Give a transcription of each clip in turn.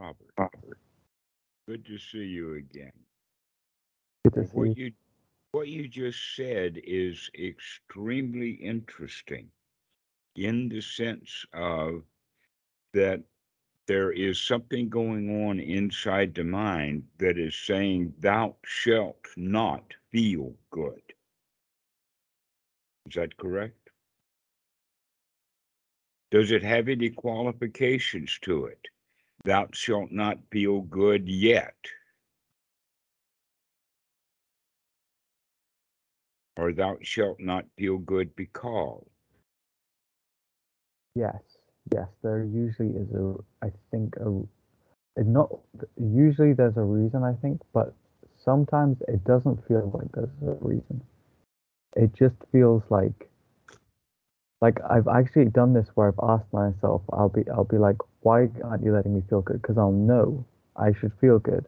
Robert. Robert. Good to see you again. Good to see What you. you what you just said is extremely interesting in the sense of that there is something going on inside the mind that is saying thou shalt not feel good. Is that correct? Does it have any qualifications to it? Thou shalt not feel good yet. Or thou shalt not feel good because. Yes, yes. There usually is a, I think a, not usually there's a reason I think, but sometimes it doesn't feel like there's a reason. It just feels like, like I've actually done this where I've asked myself, I'll be, I'll be like, why aren't you letting me feel good? Because I'll know I should feel good,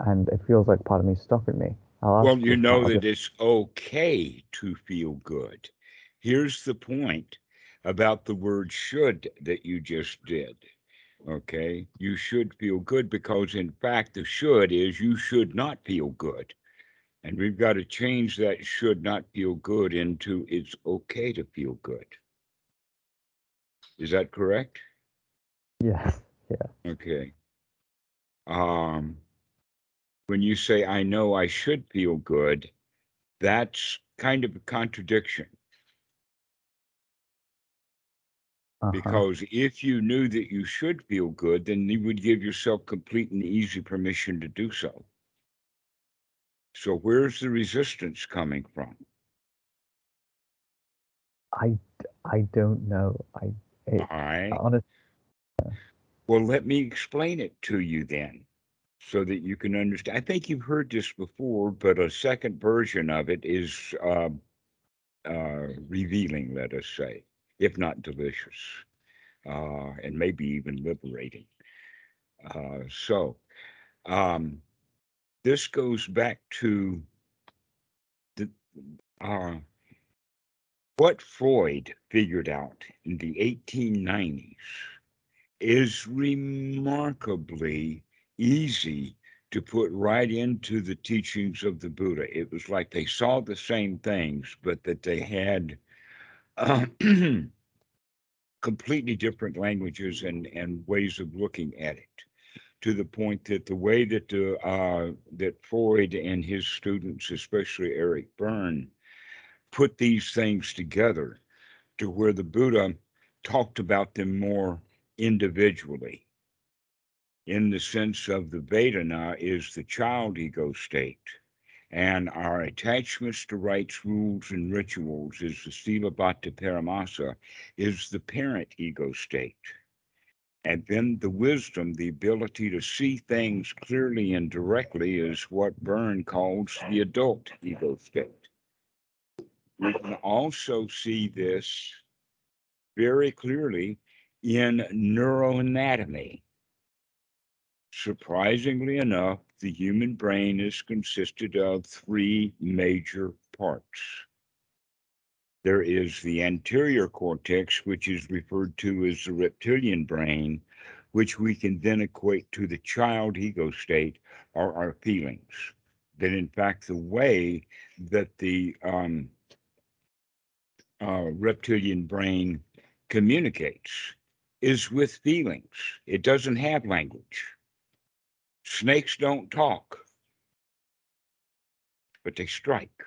and it feels like part of me is stopping me. I'll ask Well, you know that it's okay to feel good. Here's the point about the word should that you just did. Okay. You should feel good because, in fact, the should is you should not feel good. And we've got to change that should not feel good into it's okay to feel good. Is that correct? yes, yeah, Okay. Um, when you say, I know I should feel good, that's kind of a contradiction. uh-huh. Because if you knew that you should feel good, then you would give yourself complete and easy permission to do so. So where's the resistance coming from? I, I don't know. I, it, All right. honest, Well, let me explain it to you then so that you can understand. I think you've heard this before, but a second version of it is uh, uh, revealing, let us say, if not delicious, uh, and maybe even liberating. Uh, so, um, this goes back to the uh, what Freud figured out in the 1890s is remarkably easy to put right into the teachings of the Buddha. It was like they saw the same things, but that they had uh, completely different languages and, and ways of looking at it. To the point that the way that the uh, that Freud and his students, especially Eric Berne, put these things together to where the Buddha talked about them more individually in the sense of the Vedana is the child ego state. And our attachments to rites, rules, and rituals is the Silabbata Paramasa, is the parent ego state. And then the wisdom, the ability to see things clearly and directly, is what Berne calls the adult ego state. We can also see this very clearly in neuroanatomy. Surprisingly enough, the human brain is consisted of three major parts. There is the anterior cortex, which is referred to as the reptilian brain, which we can then equate to the child ego state or our feelings. That in fact, the way that the um, uh, reptilian brain communicates is with feelings. It doesn't have language. Snakes don't talk, but they strike.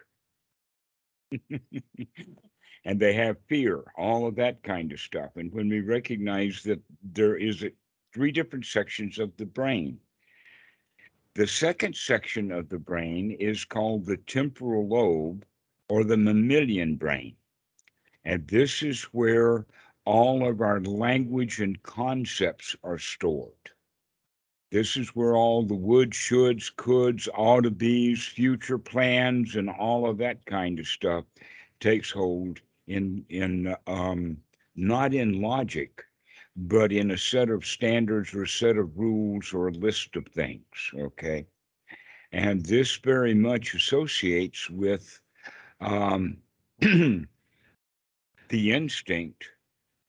and they have fear, all of that kind of stuff. And when we recognize that there is three different sections of the brain, the second section of the brain is called the temporal lobe or the mammalian brain. And this is where all of our language and concepts are stored. This is where all the would, shoulds, coulds, ought to be's, future plans, and all of that kind of stuff takes hold in in um, not in logic, but in a set of standards or a set of rules or a list of things. Okay, and this very much associates with um, the instinct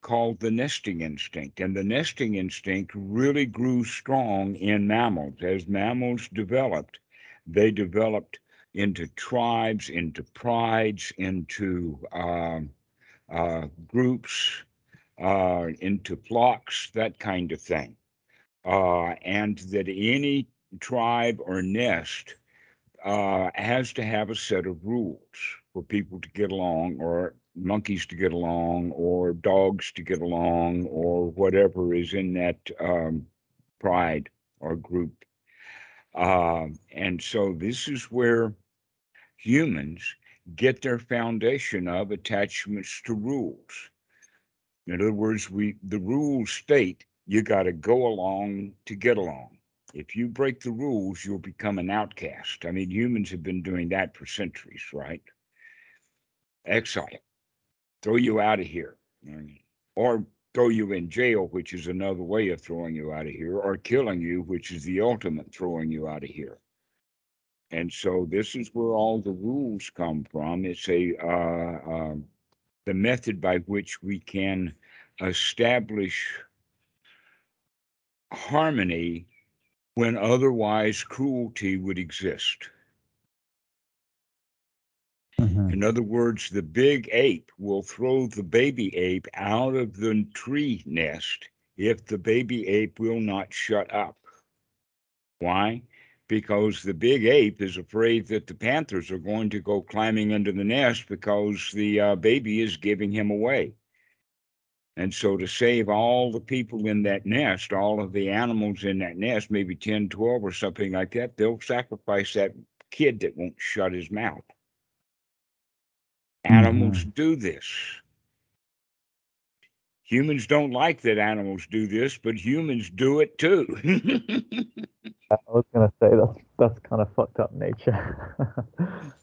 called the nesting instinct. And the nesting instinct really grew strong in mammals. As mammals developed, they developed into tribes, into prides, into uh, uh, groups, uh, into flocks, that kind of thing. Uh, and that any tribe or nest uh, has to have a set of rules for people to get along, or monkeys to get along, or dogs to get along, or whatever is in that um, pride or group. Uh, and so this is where humans get their foundation of attachments to rules. In other words, we the rules state you got to go along to get along. If you break the rules, you'll become an outcast. I mean, humans have been doing that for centuries, right? Exile, throw you out of here, or throw you in jail, which is another way of throwing you out of here, or killing you, which is the ultimate throwing you out of here. And so this is where all the rules come from. It's a uh, uh, the method by which we can establish harmony when otherwise cruelty would exist. Mhm. In other words, the big ape will throw the baby ape out of the tree nest if the baby ape will not shut up. Why? Because the big ape is afraid that the panthers are going to go climbing under the nest because the uh, baby is giving him away. And so, to save all the people in that nest, all of the animals in that nest, maybe 10, 12 or something like that, they'll sacrifice that kid that won't shut his mouth. Animals mm-hmm. do this. Humans don't like that animals do this, but humans do it too. I was gonna say that's that's kind of fucked up nature.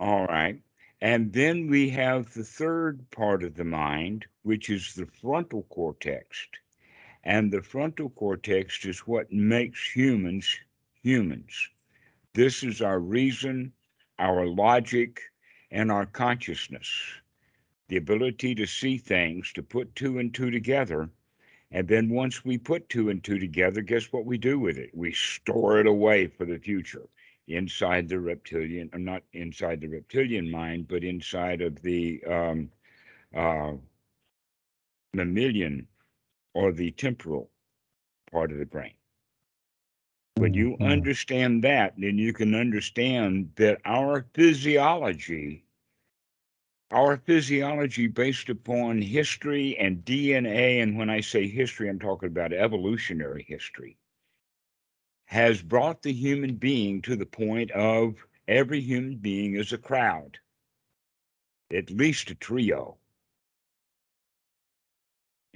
All right. And then we have the third part of the mind, which is the frontal cortex. And the frontal cortex is what makes humans humans. This is our reason, our logic, and our consciousness. The ability to see things, to put two and two together. And then once we put two and two together, guess what we do with it? We store it away for the future inside the reptilian, or not inside the reptilian mind, but inside of the um, uh, mammalian or the temporal part of the brain. When you Mhm. understand that, then you can understand that our physiology, our physiology based upon history and DNA, and when I say history, I'm talking about evolutionary history, has brought the human being to the point of every human being is a crowd, at least a trio.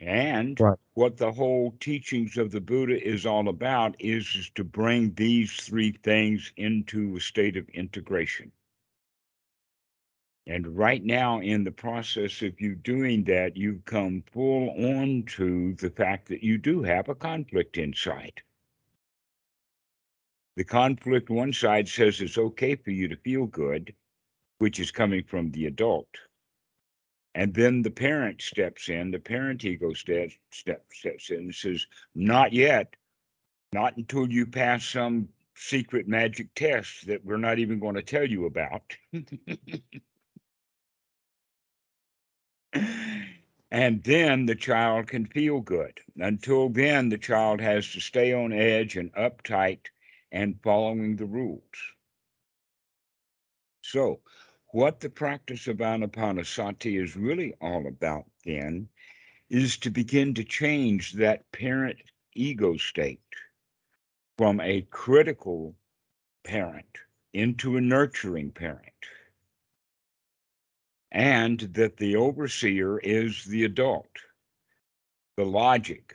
And Right. what the whole teachings of the Buddha is all about is, is to bring these three things into a state of integration. And right now, in the process of you doing that, you've come full on to the fact that you do have a conflict inside. The conflict, one side says it's okay for you to feel good, which is coming from the adult. And then the parent steps in, the parent ego steps, step, steps in and says, Not yet, not until you pass some secret magic test that we're not even going to tell you about. and then the child can feel good. Until then, the child has to stay on edge and uptight and following the rules. So, what the practice of Anapanasati is really all about then is to begin to change that parent ego state from a critical parent into a nurturing parent. And that the overseer is the adult. The logic,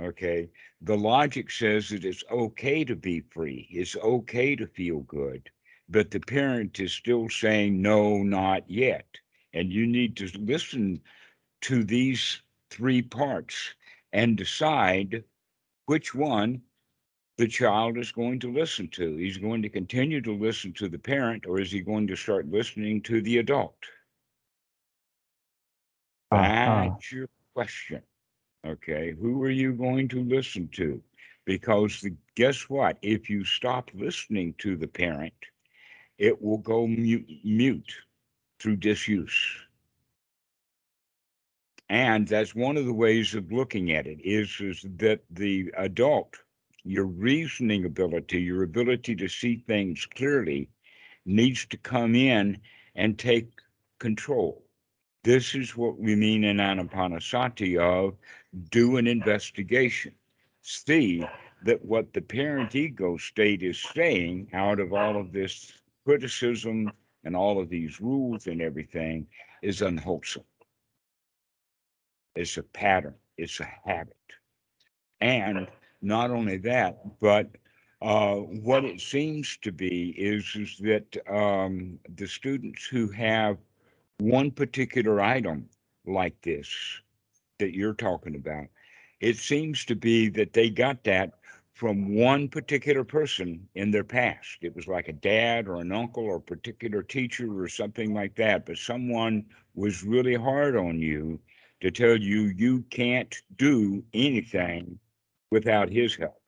okay? The logic says that it's okay to be free, it's okay to feel good but the parent is still saying no not yet and you need to listen to these three parts and decide which one the child is going to listen to he's going to continue to listen to the parent or is he going to start listening to the adult Aha. that's your question. Okay, who are you going to listen to? Because the, guess what? If you stop listening to the parent, it will go mute, mute through disuse. And that's one of the ways of looking at it is, is that the adult, your reasoning ability, your ability to see things clearly needs to come in and take control. This is what we mean in Anapanasati of do an investigation. See that what the parent ego state is saying out of all of this criticism and all of these rules and everything is unwholesome. It's a pattern, it's a habit. And not only that, but uh, what it seems to be is, is that um, the students who have one particular item like this that you're talking about, it seems to be that they got that from one particular person in their past. It was like a dad or an uncle or a particular teacher or something like that, but someone was really hard on you to tell you you can't do anything without his help,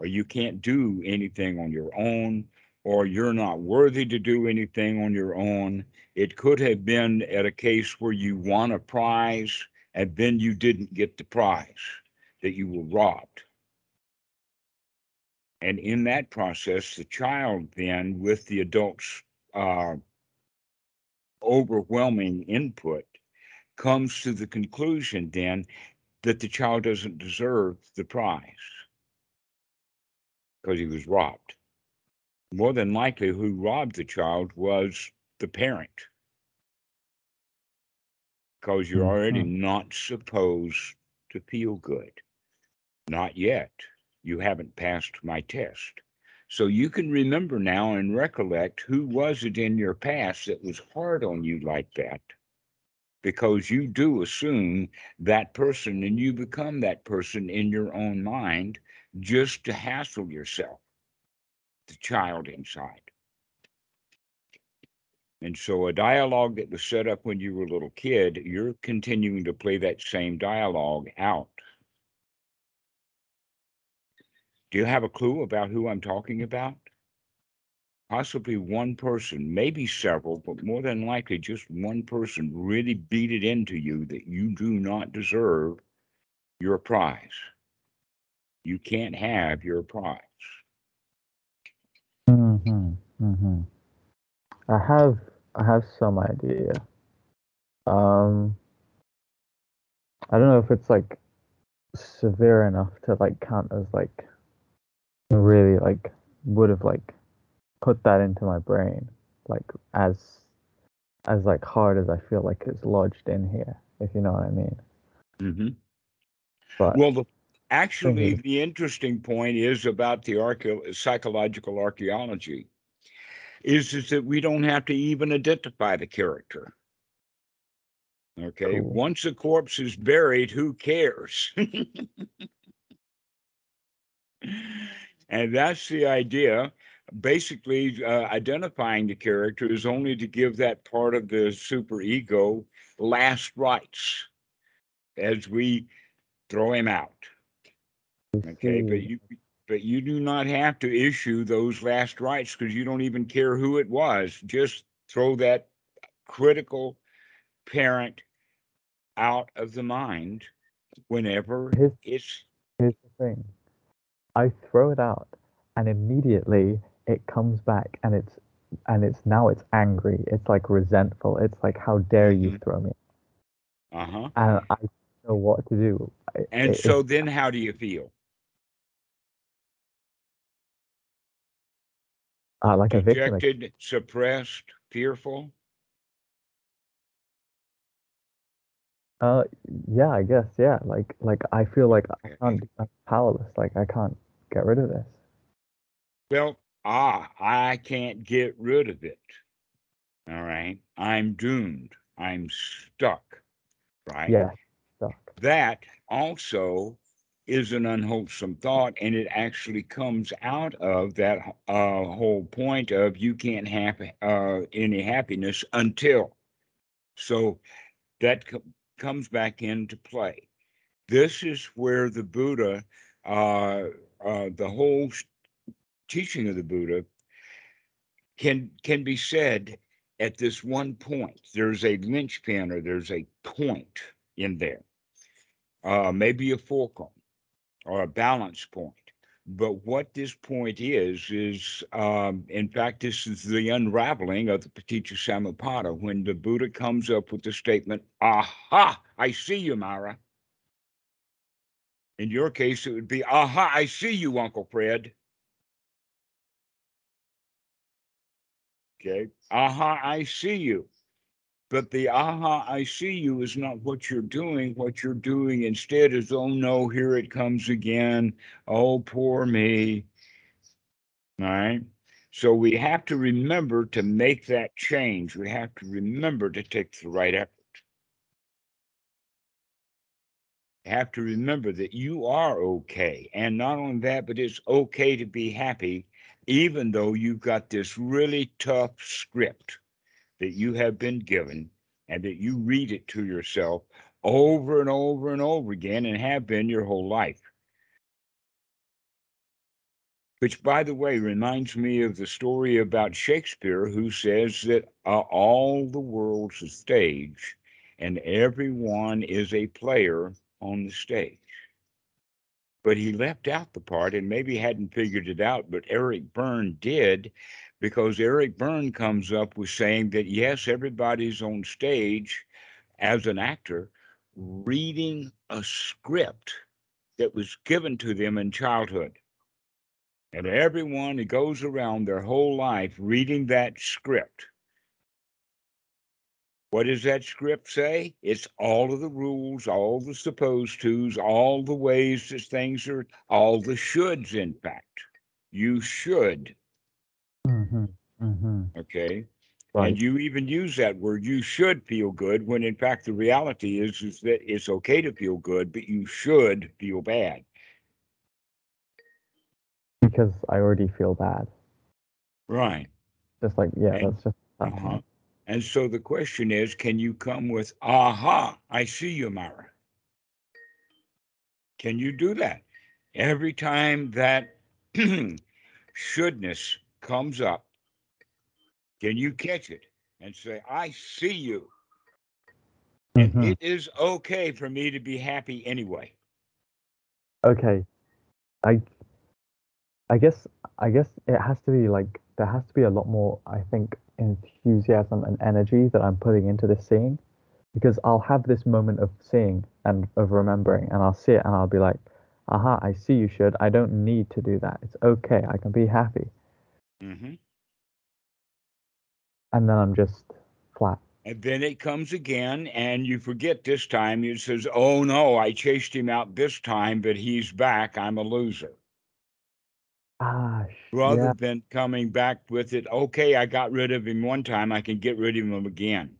or you can't do anything on your own, or you're not worthy to do anything on your own. It could have been at a case where you won a prize and then you didn't get the prize, that you were robbed and in that process, the child then, with the adult's uh, overwhelming input, comes to the conclusion then that the child doesn't deserve the prize because he was robbed. More than likely, who robbed the child was the parent because you're already Mhm. not supposed to feel good. Not yet you haven't passed my test. So you can remember now and recollect who was it in your past that was hard on you like that. Because you do assume that person and you become that person in your own mind just to hassle yourself, the child inside. And so a dialogue that was set up when you were a little kid, you're continuing to play that same dialogue out Do you have a clue about who I'm talking about? Possibly one person, maybe several, but more than likely just one person really beat it into you that you do not deserve your prize. You can't have your prize. Mm-hmm. Mm-hmm. I have I have some idea. Um I don't know if it's like severe enough to like count as like really like would have like put that into my brain like as as like hard as I feel like it's lodged in here, if you know what I mean. Mm-hmm. But Well, the, actually, Mhm. the interesting point is about the archeo- psychological archaeology is, is that we don't have to even identify the character. Okay, Cool. once a corpse is buried, who cares? and that's the idea. Basically, uh, identifying the character is only to give that part of the super ego last rites as we throw him out. Okay, but you but you do not have to issue those last rites because you don't even care who it was. Just throw that critical parent out of the mind whenever Here's, it's here's the thing. I throw it out and immediately it comes back and it's and it's now it's angry. It's like resentful. It's like how dare you Mhm. throw me? uh-huh. And I don't know what to do. And it- so then how do you feel? uh, like a victim. Dejected, suppressed, fearful? Uh, yeah, I guess, yeah. Like, like I feel like I can't, I'm powerless. Like I can't get rid of this. Well, ah, I can't get rid of it. All right. I'm doomed. I'm stuck. Right. Yeah, stuck. That also is an unwholesome thought, and it actually comes out of that uh, whole point of you can't have uh, any happiness until. So that comes back into play. This is where the Buddha, uh, uh, the whole teaching of the Buddha, can can be said at this one point. There's a linchpin or there's a point in there, uh, maybe a fulcrum or a balance point. But what this point is, is um, in fact, this is the unraveling of the Paticca Samuppada when the Buddha comes up with the statement, Aha, I see you, Mara. In your case, it would be, Aha, I see you, Uncle Fred. Okay. Aha, I see you. But the aha, I see you is not what you're doing. What you're doing instead is, oh no, here it comes again. Oh, poor me. All right. So we have to remember to make that change. We have to remember to take the right effort. Have to remember that you are okay. And not only that, but it's okay to be happy, even though you've got this really tough script that you have been given and that you read it to yourself over and over and over again and have been your whole life. Which, by the way, reminds me of the story about Shakespeare, who says that uh, all the world's a stage and everyone is a player on the stage. But he left out the part and maybe hadn't figured it out, but Eric Berne did because Eric Berne comes up with saying that yes, everybody's on stage as an actor reading a script that was given to them in childhood. And everyone goes around their whole life reading that script. What does that script say? It's all of the rules, all the supposed tos, all the ways that things are, all the shoulds, in fact. You should, Mm-hmm. Mm-hmm. okay? Right. And you even use that word, you should feel good, when in fact the reality is, is that it's okay to feel good, but you should feel bad. Because I already feel bad. Right. Just like yeah, And- that's just that Uh-huh. And so the question is, can you come with, aha, I see you, Mara? Can you do that? Every time that shouldness comes up, can you catch it and say, I see you? Mhm. it is okay for me to be happy anyway. Okay. I I guess I guess it has to be like there has to be a lot more I think enthusiasm and energy that I'm putting into this seeing because I'll have this moment of seeing and of remembering and I'll see it and I'll be like aha I see you should I don't need to do that it's okay I can be happy hmm and then I'm just flat And then it comes again, and you forget this time. It says, Oh no, I chased him out this time, but he's back. I'm a loser. ah rather yeah than coming back with it, okay, I got rid of him one time, I can get rid of him again.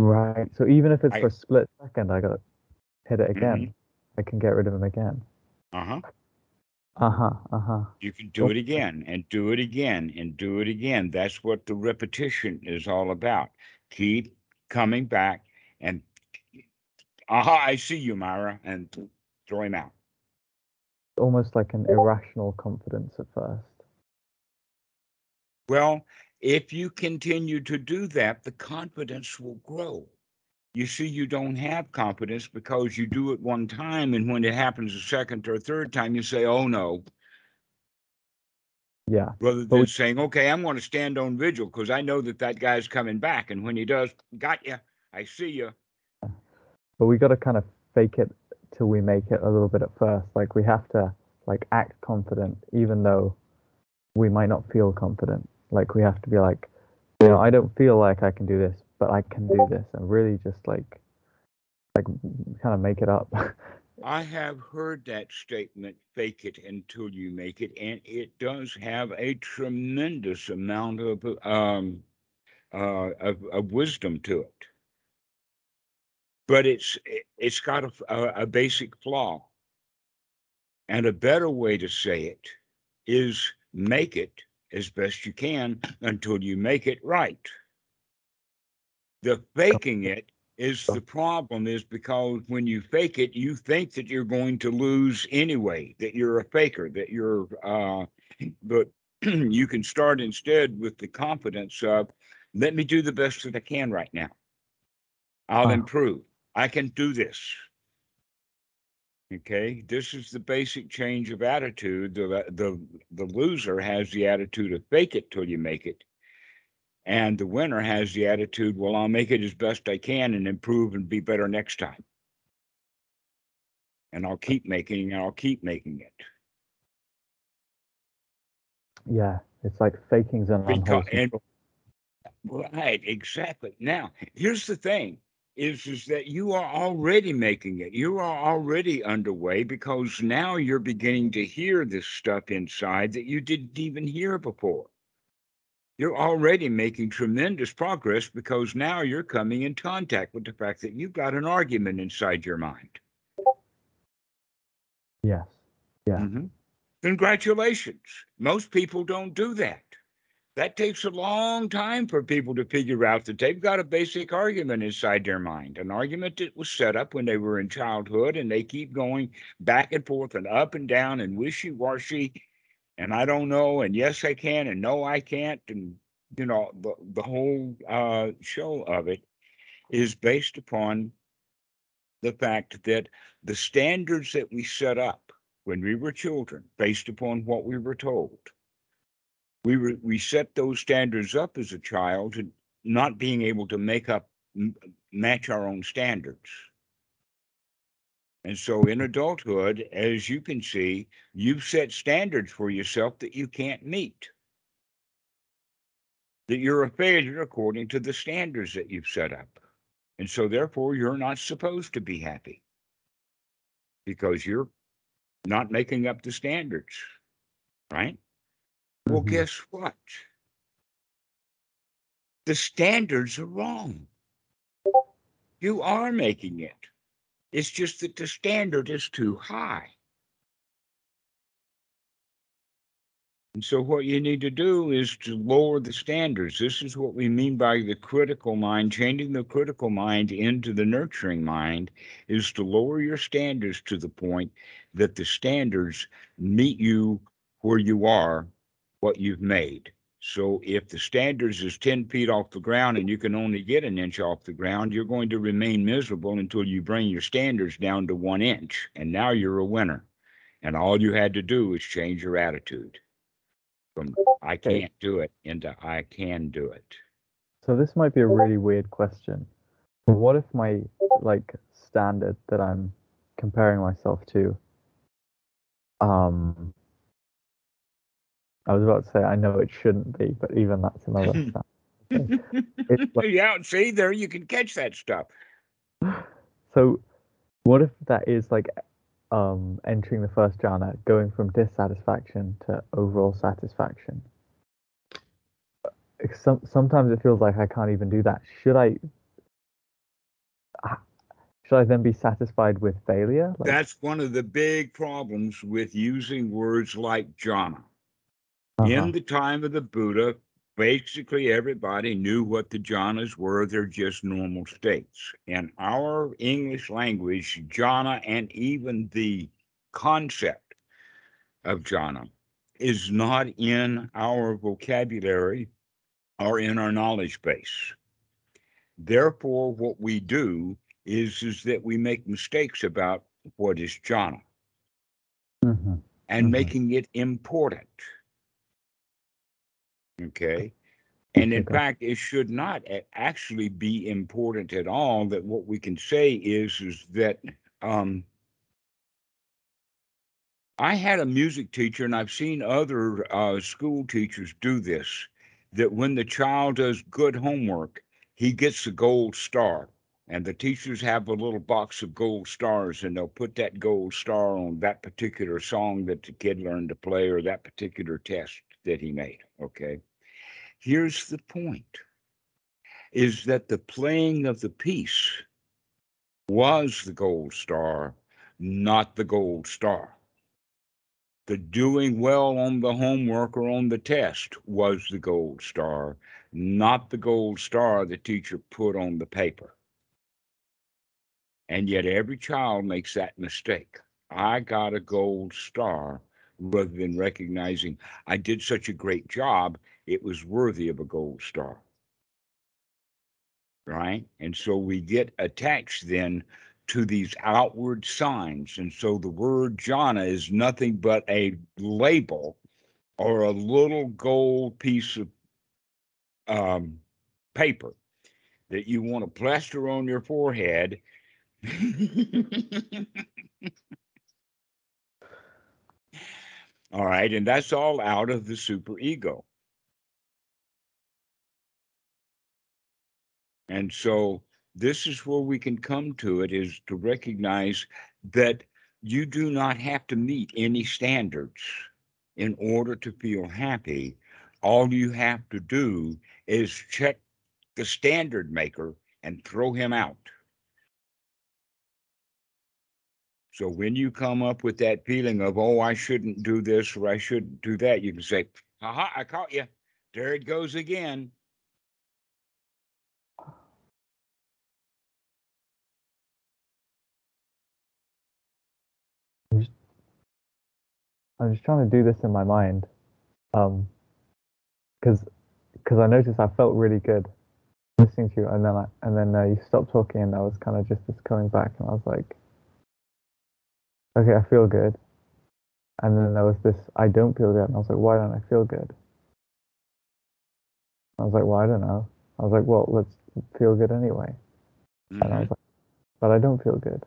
right so even if it's I- for a split second I gotta hit it again I can get rid of him again Uh huh. Uh-huh uh-huh You can do it again and do it again and do it again. That's what the repetition is all about. Keep coming back and, aha, I see you, Mara, and throw him out. almost like an irrational confidence at first Well, if you continue to do that, the confidence will grow. You see, you don't have confidence because you do it one time, and when it happens a second or third time, you say, oh no, yeah rather But than we- saying, okay, I'm going to stand on vigil because I know that that guy's coming back. And when he does, got you, I see you. but we got to kind of fake it till we make it a little bit at first like we have to like act confident even though we might not feel confident like we have to be like you know i don't feel like i can do this but i can do this and really just like like kind of make it up I have heard that statement, fake it until you make it, and it does have a tremendous amount of um uh of, of wisdom to it. But it's it's got a, a, a basic flaw. And a better way to say it is make it as best you can until you make it right. The faking it is the problem is because when you fake it, you think that you're going to lose anyway, that you're a faker, that you're, uh, but you can start instead with the confidence of, let me do the best that I can right now. I'll Wow. improve. I can do this. Okay, this is the basic change of attitude. The the the loser has the attitude of fake it till you make it. And the winner has the attitude, well, I'll make it as best I can and improve and be better next time. And I'll keep making and I'll keep making it. Yeah, it's like faking's an Because, and right, exactly. Now, here's the thing is is that you are already making it. You are already underway because now you're beginning to hear this stuff inside that you didn't even hear before. You're already making tremendous progress because now you're coming in contact with the fact that you've got an argument inside your mind. Yes. Yeah. Mhm. Congratulations. Most people don't do that. That takes a long time for people to figure out that they've got a basic argument inside their mind, an argument that was set up when they were in childhood, and they keep going back and forth and up and down and wishy washy. And I don't know, and yes, I can, and no, I can't. And, you know, the, the whole uh, show of it is based upon the fact that the standards that we set up when we were children, based upon what we were told, we were we set those standards up as a child and not being able to make up match our own standards. And so in adulthood, as you can see, you've set standards for yourself that you can't meet. That you're a failure according to the standards that you've set up. And so therefore you're not supposed to be happy because you're not making up the standards. Right? Well, Mhm. guess what? The standards are wrong. You are making it. It's just that the standard is too high. And so, what you need to do is to lower the standards. This is what we mean by the critical mind, changing the critical mind into the nurturing mind, is to lower your standards to the point that the standards meet you where you are, what you've made. So, if the standards is 10 feet off the ground and you can only get an inch off the ground, you're going to remain miserable until you bring your standards down to one inch. And now you're a winner. And all you had to do is change your attitude from I can't do it into I can do it. So this might be a really weird question. But what if my like standard that I'm comparing myself to um I was about to say I know it shouldn't be, but even that's another like- yeah, see, there you can catch that stuff. So what if that is like um entering the first jhana, going from dissatisfaction to overall satisfaction? Some, sometimes it feels like I can't even do that. Should I ah, should I then be satisfied with failure? Like, That's one of the big problems with using words like jhana. Uh-huh. In the time of the Buddha, basically everybody knew what the jhanas were. They're just normal states. In our English language, jhana and even the concept of jhana is not in our vocabulary or in our knowledge base. Therefore, what we do is, is that we make mistakes about what is jhana Mhm. and Mhm. making it important. Okay. And in Okay. fact, it should not actually be important at all. That what we can say is, is that um, I had a music teacher, and I've seen other uh, school teachers do this. That when the child does good homework, he gets a gold star. And the teachers have a little box of gold stars, and they'll put that gold star on that particular song that the kid learned to play or that particular test that he made. Okay. Here's the point is that the playing of the piece was the gold star, not the gold star. The doing well on the homework or on the test was the gold star, not the gold star the teacher put on the paper. And yet every child makes that mistake. I got a gold star rather than recognizing I did such a great job, it was worthy of a gold star. Right? And so we get attached then to these outward signs. And so the word jhana is nothing but a label or a little gold piece of um, paper that you want to plaster on your forehead. all right, and that's all out of the super ego. And so this is where we can come to it is to recognize that you do not have to meet any standards in order to feel happy. All you have to do is check the standard maker and throw him out. So when you come up with that feeling of, oh, I shouldn't do this or I shouldn't do that, you can say, aha, I caught you. There it goes again. I'm just trying to do this in my mind, um, because because I noticed I felt really good listening to you, and then I and then uh, you stopped talking, and I was kind of just, just coming back, and I was like, okay, I feel good, and then there was this I don't feel good, and I was like, why don't I feel good? I was like, well, I don't know. I was like, well, let's feel good anyway, mm-hmm. and I was like, but I don't feel good.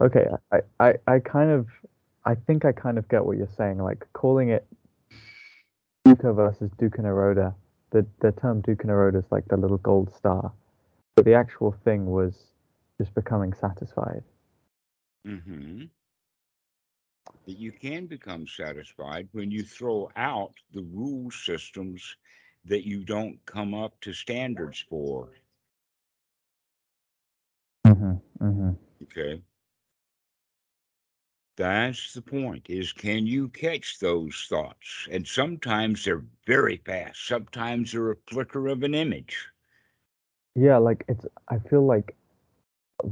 Okay, I, I, I kind of, I think I kind of get what you're saying. Like calling it Dukkha versus Dukkha Nirodha. The the term Dukkha Nirodha is like the little gold star, but the actual thing was just becoming satisfied. Mm-hmm. That you can become satisfied when you throw out the rule systems that you don't come up to standards for. Mm-hmm, mm-hmm. Okay. That's the point is can you catch those thoughts? And sometimes they're very fast. Sometimes they're a flicker of an image. Yeah, like it's I feel like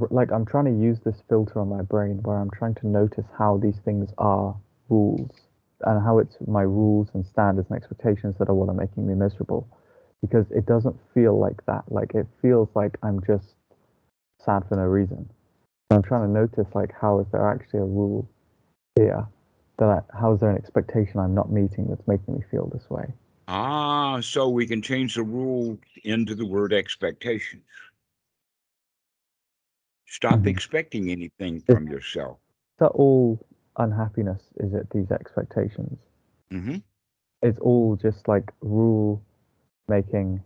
like I'm trying to use this filter on my brain where I'm trying to notice how these things are rules and how it's my rules and standards and expectations that are what are making me miserable because it doesn't feel like that like it feels like I'm just sad for no reason I'm trying to notice like how is there actually a rule here that I, how is there an expectation I'm not meeting that's making me feel this way? Ah, so we can change the rule into the word expectations. Stop mm-hmm. expecting anything from is, yourself. Is that all unhappiness? Is it these expectations? Mm-hmm. It's all just like rule making,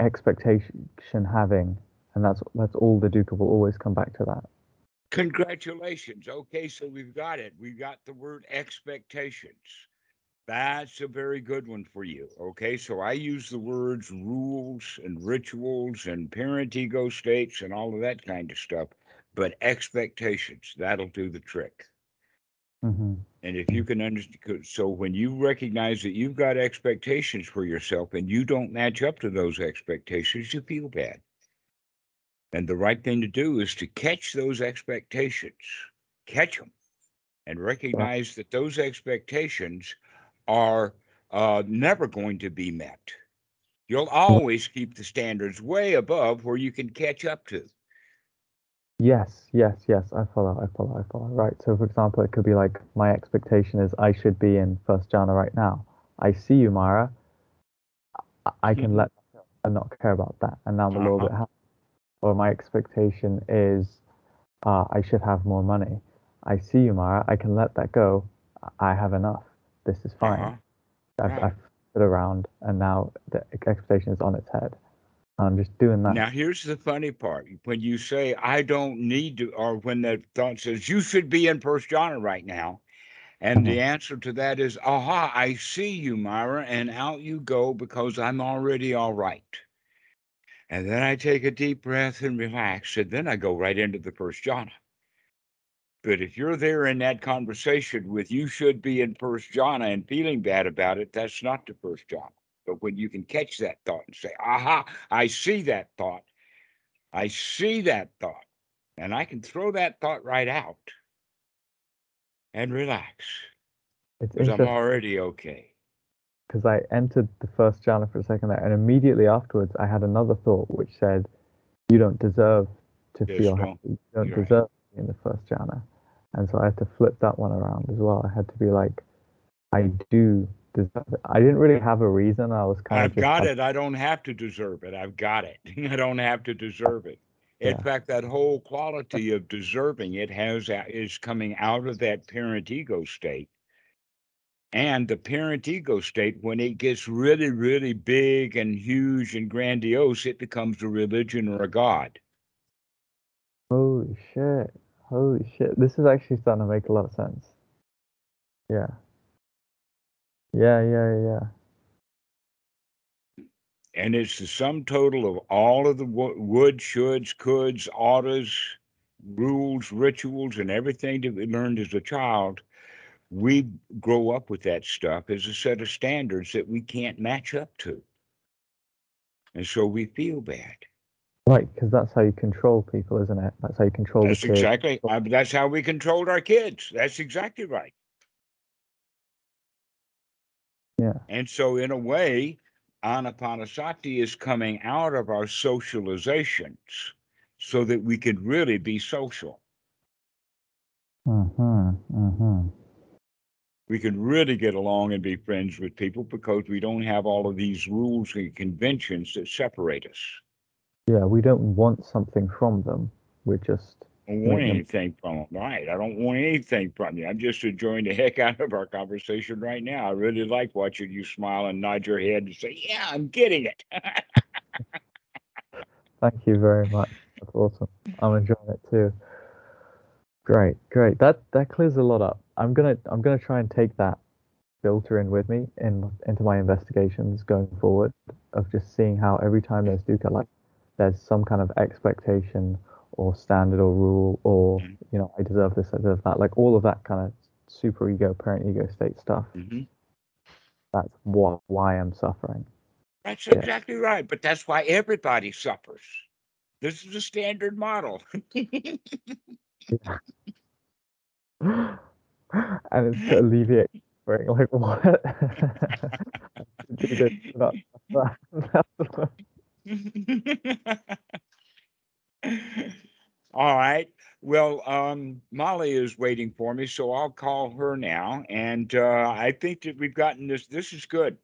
expectation having, and that's that's all the dukkha will always come back to that. Congratulations. Okay, so we've got it. We've got the word expectations. That's a very good one for you. Okay, so I use the words rules and rituals and parent ego states and all of that kind of stuff, but expectations, that'll do the trick. Mm-hmm. And if you can understand, so when you recognize that you've got expectations for yourself and you don't match up to those expectations, you feel bad. And the right thing to do is to catch those expectations, catch them, and recognize that those expectations are uh, never going to be met. You'll always keep the standards way above where you can catch up to. Yes, yes, yes. I follow. I follow. I follow. Right. So, for example, it could be like my expectation is I should be in first jhana right now. I see you, Mara. I can mm-hmm. let and not care about that, and now I'm a little uh-huh. bit happy or my expectation is uh, I should have more money. I see you, Mara. I can let that go. I have enough. This is fine. Uh-huh. I've, right. I've it around, and now the expectation is on its head. I'm just doing that. Now, here's the funny part. When you say, I don't need to, or when the thought says, you should be in First Jhana right now, and mm-hmm. the answer to that is, aha, I see you, Mara, and out you go because I'm already all right. And then I take a deep breath and relax, and then I go right into the first jhana. But if you're there in that conversation with you should be in first jhana and feeling bad about it, that's not the first jhana. But when you can catch that thought and say, aha, I see that thought, I see that thought, and I can throw that thought right out and relax because I'm already okay. Because I entered the first jhana for a second there, and immediately afterwards I had another thought which said, "You don't deserve to feel happy. You don't you're right. deserve to be in the first jhana." And so I had to flip that one around as well. I had to be like, "I do deserve it." I didn't really have a reason. I was kind of I've got it. I don't have to deserve it. I've got it. I don't have to deserve it. In Yeah. fact, that whole quality of deserving it has uh, is coming out of that parent ego state. And the parent ego state, when it gets really, really big and huge and grandiose, it becomes a religion or a god. "Holy shit! Holy shit! This is actually starting to make a lot of sense." Yeah. Yeah, yeah, yeah. And it's the sum total of all of the wo- would, shoulds, coulds, oughtas, rules, rituals, and everything that we learned as a child. We grow up with that stuff as a set of standards that we can't match up to. And so we feel bad. Right, because that's how you control people, isn't it? That's how you control That's exactly, uh, that's how we controlled our kids. That's exactly right. Yeah. And so, in a way, Anapanasati is coming out of our socializations so that we could really be social. Mm-hmm. Mm-hmm. We can really get along and be friends with people because we don't have all of these rules and conventions that separate us. Yeah, we don't want something from them. We're just I don't want them- anything from them. Right. I don't want anything from you. I'm just enjoying the heck out of our conversation right now. I really like watching you smile and nod your head and say, Yeah, I'm getting it. thank you very much. That's awesome. I'm enjoying it too. Great, great. That that clears a lot up. I'm gonna I'm gonna try and take that filter in with me in into my investigations going forward of just seeing how every time there's dukkha like there's some kind of expectation or standard or rule or Mhm. you know I deserve this I deserve that like all of that kind of super ego parent ego state stuff hmm that's what why I'm suffering That's Yeah. exactly right. But that's why everybody suffers. This is a standard model. and it's to alleviate suffering. Like what? Do this, not that. All right. Well, um, Molly is waiting for me, so I'll call her now. And uh, I think that we've gotten this. This is good.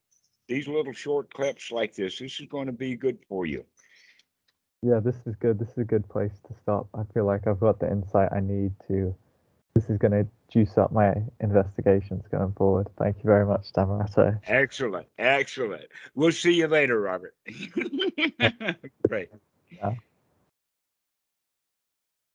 These little short clips like this, this is going to be good for you. yeah, this is good. This is a good place to stop. I feel like I've got the insight I need to. This is going to juice up my investigations going forward. Thank you very much, Dhammarato. Excellent. Excellent. We'll see you later, Robert. Great. Yeah.